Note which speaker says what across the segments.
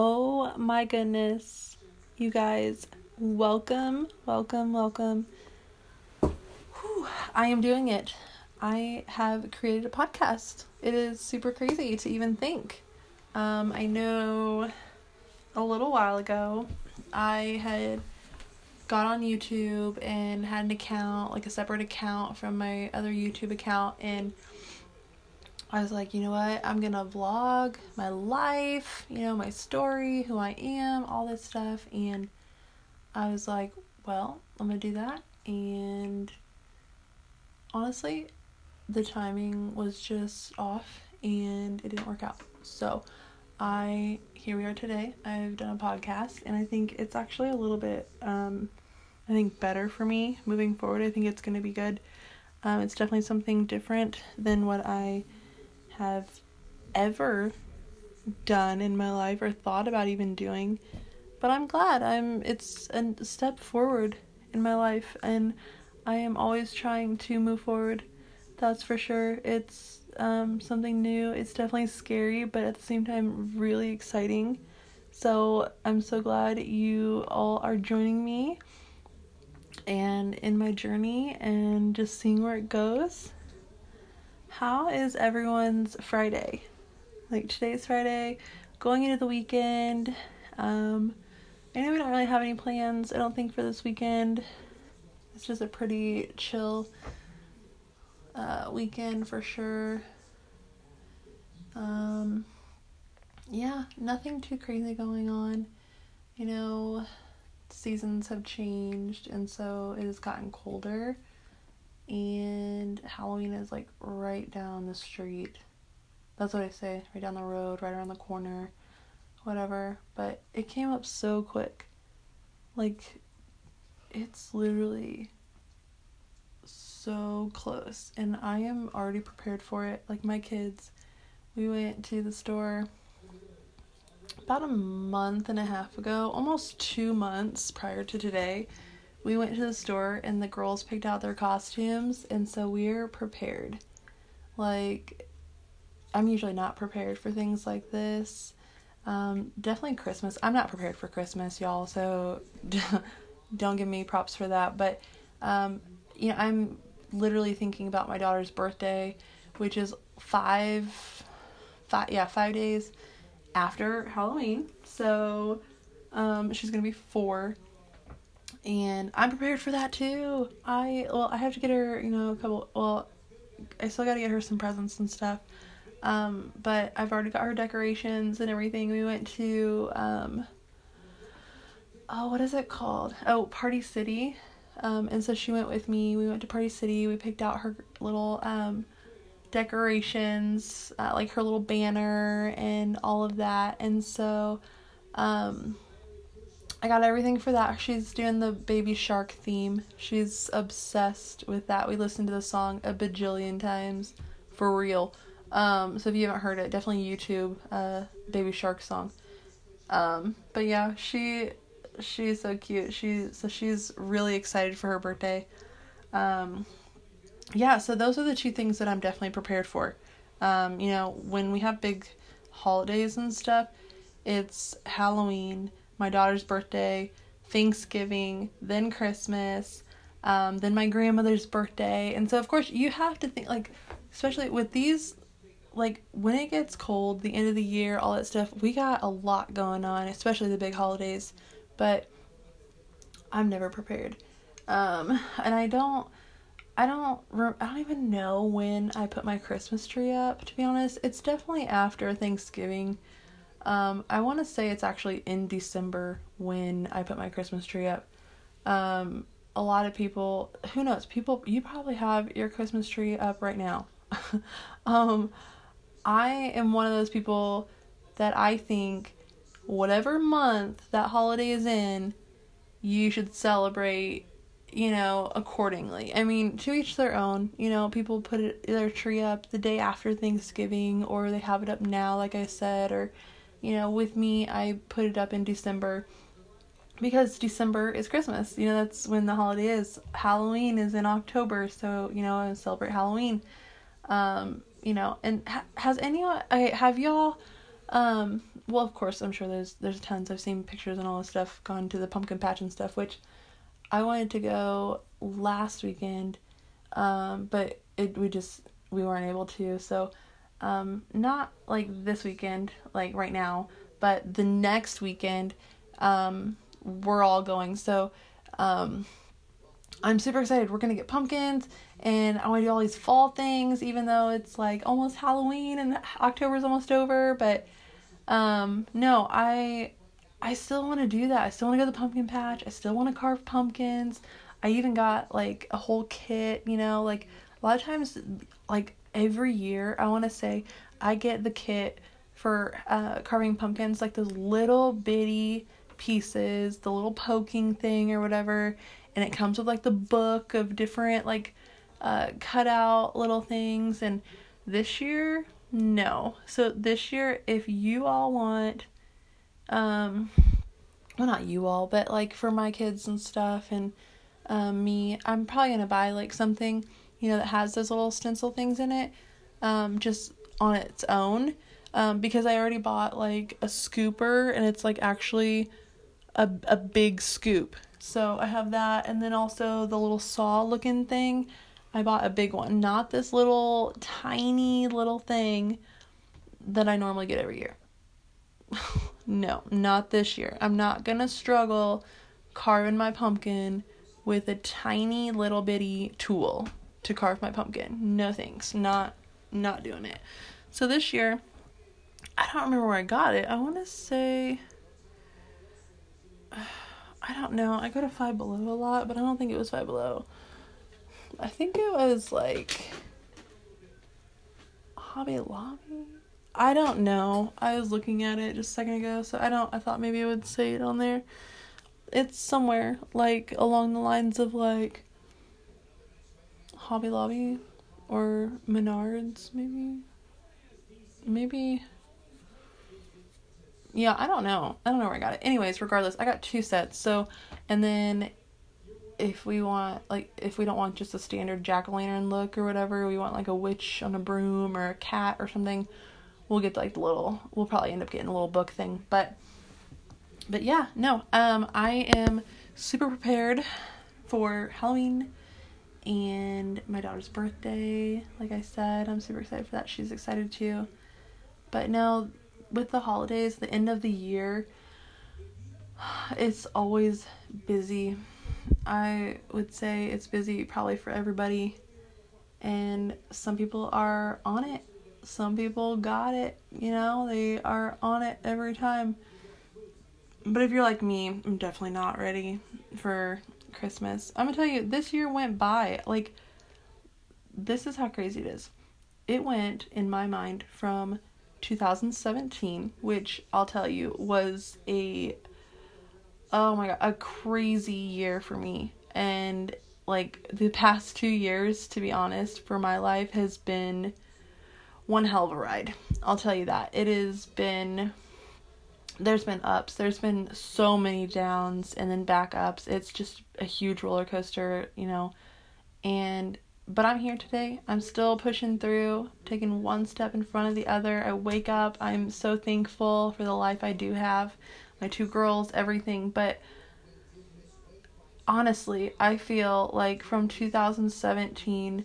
Speaker 1: Oh my goodness. You guys, welcome, welcome, welcome. Whew, I am doing it. I have created a podcast. It is super crazy to even think. Um, I know a little while ago I had got on YouTube and had an account, like a separate account from my other YouTube account, and I was like, you know what? I'm gonna vlog my life, you know, my story, who I am, all this stuff. And I was like, well, I'm gonna do that. And honestly, the timing was just off and it didn't work out. So I, here we are today. I've done a podcast and I think it's actually a little bit, um, I think better for me moving forward. I think it's gonna be good. Um, it's definitely something different than what I have ever done in my life or thought about even doing. But I'm glad. I'm it's a step forward in my life and I am always trying to move forward. That's for sure. It's um, something new. It's definitely scary, but at the same time really exciting. So I'm so glad you all are joining me and in my journey and just seeing where it goes. How is everyone's Friday? Like today's Friday, going into the weekend. Um, I know we don't really have any plans, I don't think, for this weekend. It's just a pretty chill uh, weekend for sure. Um, yeah, nothing too crazy going on. You know, seasons have changed, and so it has gotten colder and Halloween is like right down the street. That's what I say, right down the road, right around the corner, whatever. But it came up so quick. Like, it's literally so close, and I am already prepared for it. Like, my kids, we went to the store about a month and a half ago, almost two months prior to today we went to the store and the girls picked out their costumes and so we're prepared. Like i'm usually not prepared for things like this. Um, definitely christmas. I'm not prepared for christmas y'all so don't give me props for that. But um, you know i'm literally thinking about my daughter's birthday which is five five yeah five days after halloween. So um, she's gonna be four and I'm prepared for that too. I well, I have to get her, you know, a couple. Well, I still got to get her some presents and stuff. Um, but I've already got her decorations and everything. We went to um, oh, what is it called? Oh, Party City. Um, and so she went with me. We went to Party City. We picked out her little um decorations, uh, like her little banner and all of that. And so um I got everything for that. She's doing the baby shark theme. She's obsessed with that. We listened to the song a bajillion times for real. Um, so if you haven't heard it, definitely YouTube uh baby shark song. Um, but yeah, she she's so cute. She so she's really excited for her birthday. Um, yeah, so those are the two things that I'm definitely prepared for. Um, you know, when we have big holidays and stuff, it's Halloween my daughter's birthday, Thanksgiving, then Christmas, um, then my grandmother's birthday. And so, of course, you have to think, like, especially with these, like, when it gets cold, the end of the year, all that stuff, we got a lot going on, especially the big holidays. But I'm never prepared. Um, and I don't. I don't I don't even know when I put my Christmas tree up to be honest. It's definitely after Thanksgiving. Um, I want to say it's actually in December when I put my Christmas tree up. Um, a lot of people, who knows, people, you probably have your Christmas tree up right now. um, I am one of those people that I think whatever month that holiday is in, you should celebrate, you know, accordingly. I mean, to each their own. You know, people put it, their tree up the day after Thanksgiving, or they have it up now, like I said, or you know, with me, I put it up in December because December is Christmas. You know, that's when the holiday is. Halloween is in October, so you know, I celebrate Halloween. Um, you know, and ha- has anyone? I have y'all. Um, well, of course, I'm sure there's there's tons. I've seen pictures and all this stuff. Gone to the pumpkin patch and stuff, which I wanted to go last weekend, um, but it we just we weren't able to. So, um, not like this weekend, like right now, but the next weekend, um, we're all going. So, um, I'm super excited. We're gonna get pumpkins, and I want to do all these fall things, even though it's like almost Halloween and October's almost over. But um, no, I I still want to do that. I still want to go to the pumpkin patch. I still want to carve pumpkins. I even got like a whole kit. You know, like a lot of times, like every year, I want to say I get the kit for uh, carving pumpkins, like those little bitty pieces, the little poking thing or whatever and it comes with like the book of different like uh, cutout little things. And this year, no. So this year, if you all want, um, well, not you all, but like for my kids and stuff, and um, me, I'm probably gonna buy like something, you know, that has those little stencil things in it, um, just on its own, um, because I already bought like a scooper, and it's like actually a a big scoop. So I have that, and then also the little saw looking thing. I bought a big one, not this little tiny little thing that I normally get every year. no, not this year. I'm not gonna struggle carving my pumpkin with a tiny little bitty tool to carve my pumpkin. No thanks. Not not doing it. So this year, I don't remember where I got it. I want to say I don't know. I go to Five Below a lot, but I don't think it was Five Below. I think it was like Hobby Lobby. I don't know. I was looking at it just a second ago, so I don't. I thought maybe I would say it on there. It's somewhere like along the lines of like Hobby Lobby or Menards, maybe. Maybe yeah, I don't know. I don't know where I got it. Anyways, regardless, I got two sets. So, and then if we want like if we don't want just a standard jack o' lantern look or whatever, we want like a witch on a broom or a cat or something. We'll get like the little. We'll probably end up getting a little book thing, but but yeah, no. Um, I am super prepared for Halloween and my daughter's birthday. Like I said, I'm super excited for that. She's excited too. But now, with the holidays, the end of the year, it's always busy. I would say it's busy probably for everybody. And some people are on it. Some people got it, you know, they are on it every time. But if you're like me, I'm definitely not ready for Christmas. I'm gonna tell you, this year went by. Like, this is how crazy it is. It went, in my mind, from 2017, which I'll tell you was a oh my god, a crazy year for me. And like the past 2 years to be honest for my life has been one hell of a ride. I'll tell you that. It has been there's been ups, there's been so many downs and then back ups. It's just a huge roller coaster, you know. And but I'm here today. I'm still pushing through, taking one step in front of the other. I wake up. I'm so thankful for the life I do have, my two girls, everything. But honestly, I feel like from 2017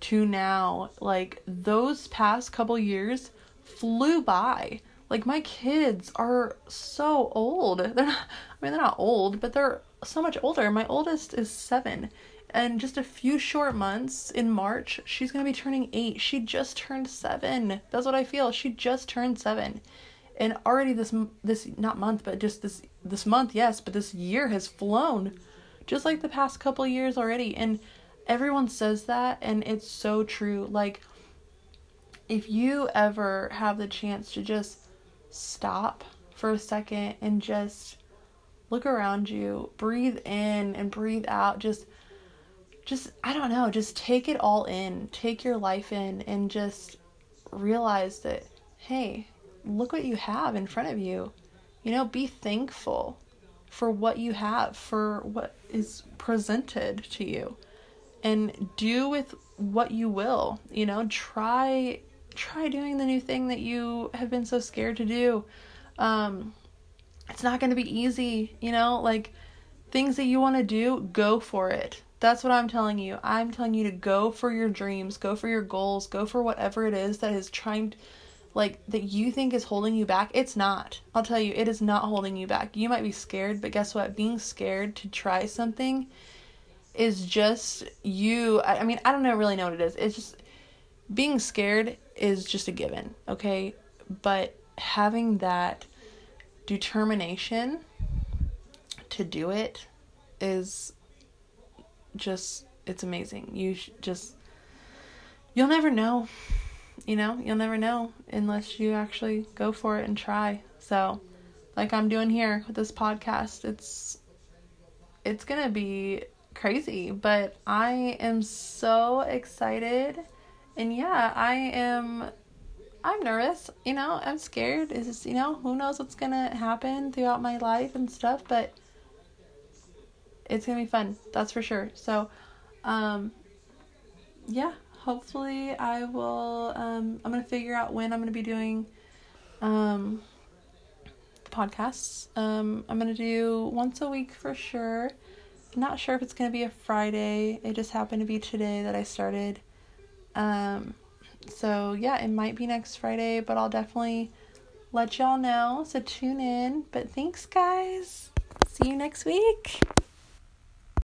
Speaker 1: to now, like those past couple years flew by. Like my kids are so old. They're not I mean they're not old, but they're so much older. My oldest is 7 and just a few short months in March, she's gonna be turning eight. She just turned seven. That's what I feel. She just turned seven, and already this this not month, but just this this month, yes, but this year has flown, just like the past couple years already. And everyone says that, and it's so true. Like, if you ever have the chance to just stop for a second and just look around you, breathe in and breathe out, just just I don't know, just take it all in. Take your life in and just realize that hey, look what you have in front of you. You know, be thankful for what you have, for what is presented to you. And do with what you will. You know, try try doing the new thing that you have been so scared to do. Um, it's not going to be easy, you know? Like, things that you want to do, go for it. That's what I'm telling you. I'm telling you to go for your dreams, go for your goals, go for whatever it is that is trying like that you think is holding you back. It's not. I'll tell you, it is not holding you back. You might be scared, but guess what? Being scared to try something is just you. I, I mean, I don't know really know what it is. It's just being scared is just a given, okay? But having that determination to do it is just it's amazing. You just you'll never know. You know, you'll never know unless you actually go for it and try. So, like I'm doing here with this podcast, it's it's going to be crazy, but I am so excited. And yeah, I am I'm nervous, you know, I'm scared. Is you know, who knows what's to happen throughout my life and stuff, but it's gonna be fun. That's for sure. So, um, yeah. Hopefully, I will. Um, I'm gonna figure out when I'm gonna be doing um, the podcasts. Um, I'm gonna do once a week for sure. I'm not sure if it's gonna be a Friday. It just happened to be today that I started. Um, so yeah, it might be next Friday, but I'll definitely let y'all know. So tune in. But thanks, guys. See you next week.